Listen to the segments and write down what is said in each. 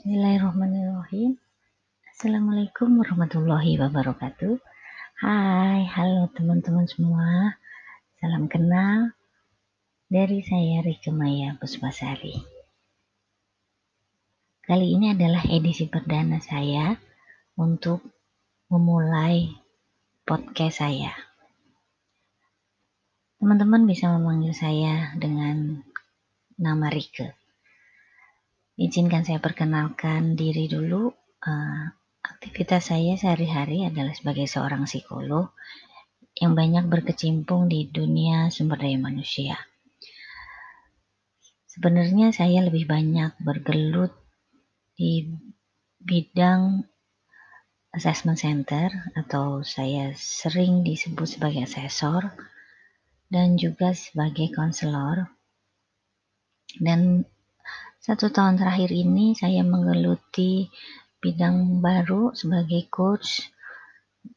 Bismillahirrahmanirrahim. Assalamualaikum warahmatullahi wabarakatuh. Hai, halo teman-teman semua. Salam kenal dari saya Rike Maya Puspasari. Kali ini adalah edisi perdana saya untuk memulai podcast saya. Teman-teman bisa memanggil saya dengan nama Rike. Izinkan saya perkenalkan diri dulu. Uh, aktivitas saya sehari-hari adalah sebagai seorang psikolog yang banyak berkecimpung di dunia sumber daya manusia. Sebenarnya saya lebih banyak bergelut di bidang assessment center atau saya sering disebut sebagai asesor dan juga sebagai konselor dan satu tahun terakhir ini saya menggeluti bidang baru sebagai coach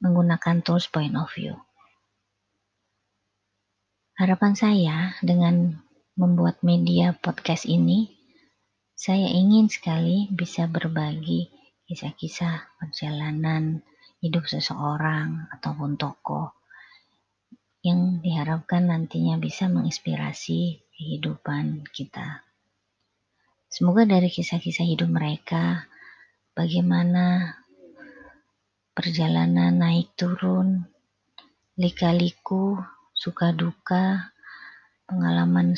menggunakan tools point of view. Harapan saya dengan membuat media podcast ini, saya ingin sekali bisa berbagi kisah-kisah perjalanan hidup seseorang ataupun tokoh yang diharapkan nantinya bisa menginspirasi kehidupan kita. Semoga dari kisah-kisah hidup mereka, bagaimana perjalanan naik turun, lika-liku, suka duka, pengalaman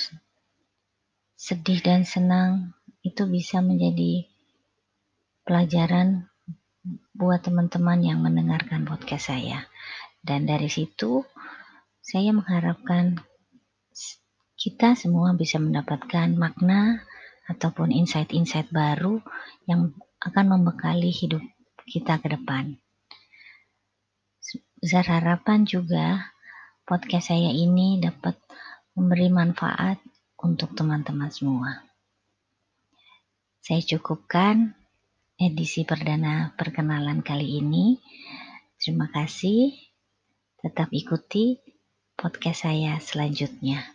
sedih dan senang, itu bisa menjadi pelajaran buat teman-teman yang mendengarkan podcast saya. Dan dari situ, saya mengharapkan kita semua bisa mendapatkan makna ataupun insight-insight baru yang akan membekali hidup kita ke depan. Besar harapan juga podcast saya ini dapat memberi manfaat untuk teman-teman semua. Saya cukupkan edisi perdana perkenalan kali ini. Terima kasih. Tetap ikuti podcast saya selanjutnya.